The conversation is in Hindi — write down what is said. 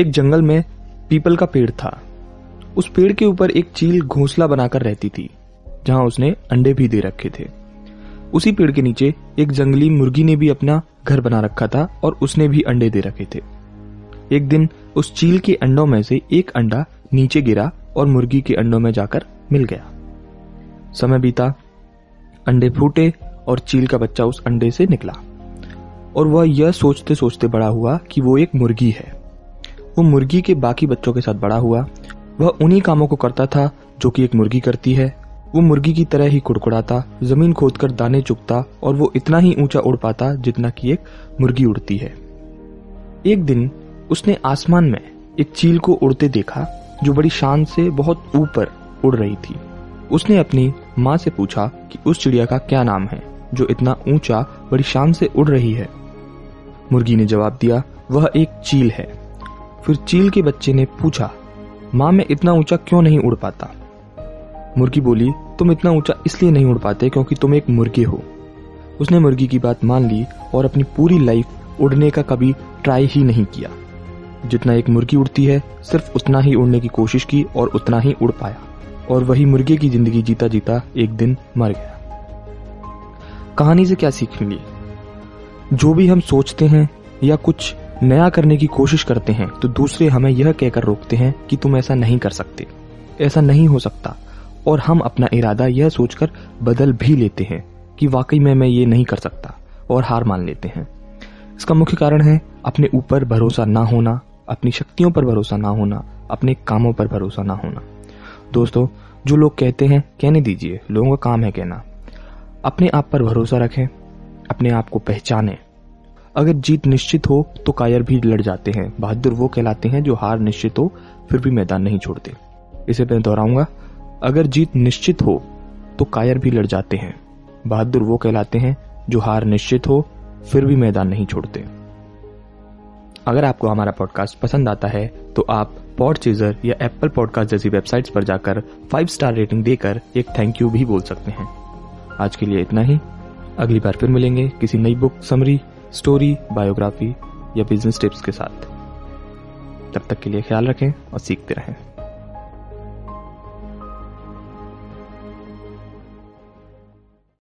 एक जंगल में पीपल का पेड़ था। उस पेड़ के ऊपर एक चील घोंसला बनाकर रहती थी, जहाँ उसने अंडे भी दे रखे थे। उसी पेड़ के नीचे एक जंगली मुर्गी ने भी अपना घर बना रखा था और उसने भी अंडे दे रखे थे। एक दिन उस चील के अंडों में से एक अंडा नीचे गिरा और मुर्गी के अंडों में जाकर मिल गया। समय बीता, अंडे फूटे और चील का बच्चा उस अंडे से निकला। और वह यह सोचते सोचते बड़ा हुआ कि वो एक मुर्गी है। वो मुर्गी के बाकी बच्चों के साथ बड़ा हुआ। वह उन्हीं कामों को करता था जो कि एक मुर्गी करती है। वो मुर्गी की तरह ही कुड़कुड़ाता, ज़मीन खोदकर दाने चुगता और वो इतना ही ऊँचा उड़ पाता जितना कि एक मुर्गी उड़ती है। एक दिन उसने आसमान में एक चील को उड़ते देखा, जो बड़ी शान से बहुत ऊपर उड़ रही थी। उसने अपनी माँ से पूछा कि उस चिड़िया का क्या नाम है, जो इतना ऊँचा, बड़ी शान से उड़ रही है। मुर्गी ने जवाब दिया, वह एक चील है। फिर चील के बच्चे ने पूछा, माँ, मैं इतना ऊँचा क्यों नहीं उड़ पाता? मुर्गी बोली, तुम इतना ऊँचा इसलिए नहीं उड़ पाते क्योंकि तुम एक मुर्गे हो। उसने मुर्गी की बात मान ली और अपनी पूरी लाइफ उड़ने का कभी ट्राई ही नहीं किया। जितना एक मुर्गी उड़ती है, सिर्फ़ उतना ही उड़ने की कोशिश की और उतना ही उड़ पाया। और वही मुर्गे की ज़िंदगी जीता जीता एक दिन मर गया। कहानी से क्या सीख मिली? जो भी हम सोचते हैं या कुछ नया करने की कोशिश करते हैं तो दूसरे हमें यह कहकर रोकते हैं कि तुम ऐसा नहीं कर सकते। ऐसा नहीं हो सकता। और हम अपना इरादा यह सोचकर बदल भी लेते हैं कि वाकई में मैं ये नहीं कर सकता और हार मान लेते हैं। इसका मुख्य कारण है अपने ऊपर भरोसा ना होना, अपनी शक्तियों पर भरोसा ना होना, अपने कामों पर भरोसा ना होना। दोस्तों, जो लोग कहते हैं, कहने दीजिए, लोगों का काम है कहना। अपने आप पर भरोसा रखें, अपने आप को पहचानें। अगर जीत निश्चित हो तो कायर भी लड़ जाते हैं। बहादुर वो कहलाते हैं जो हार निश्चित हो, फिर भी मैदान नहीं छोड़ते। इसे मैं दोहराऊँगा। अगर जीत निश्चित हो तो कायर भी लड़ जाते हैं। बहादुर वो कहलाते हैं जो हार निश्चित हो, फिर भी मैदान नहीं छोड़ते। अगर आपको हमारा पॉडकास्ट पसंद आता है तो आप पॉड चीजर या एप्पल पॉडकास्ट जैसी वेबसाइट्स पर जाकर फाइव स्टार रेटिंग देकर एक थैंक यू भी बोल सकते हैं। आज के लिए इतना ही। अगली बार फिर मिलेंगे किसी नई बुक समरी स्टोरी, बायोग्राफी या बिज़नेस टिप्स के साथ। तब तक के लिए ख्याल रखें और सीखते रहें।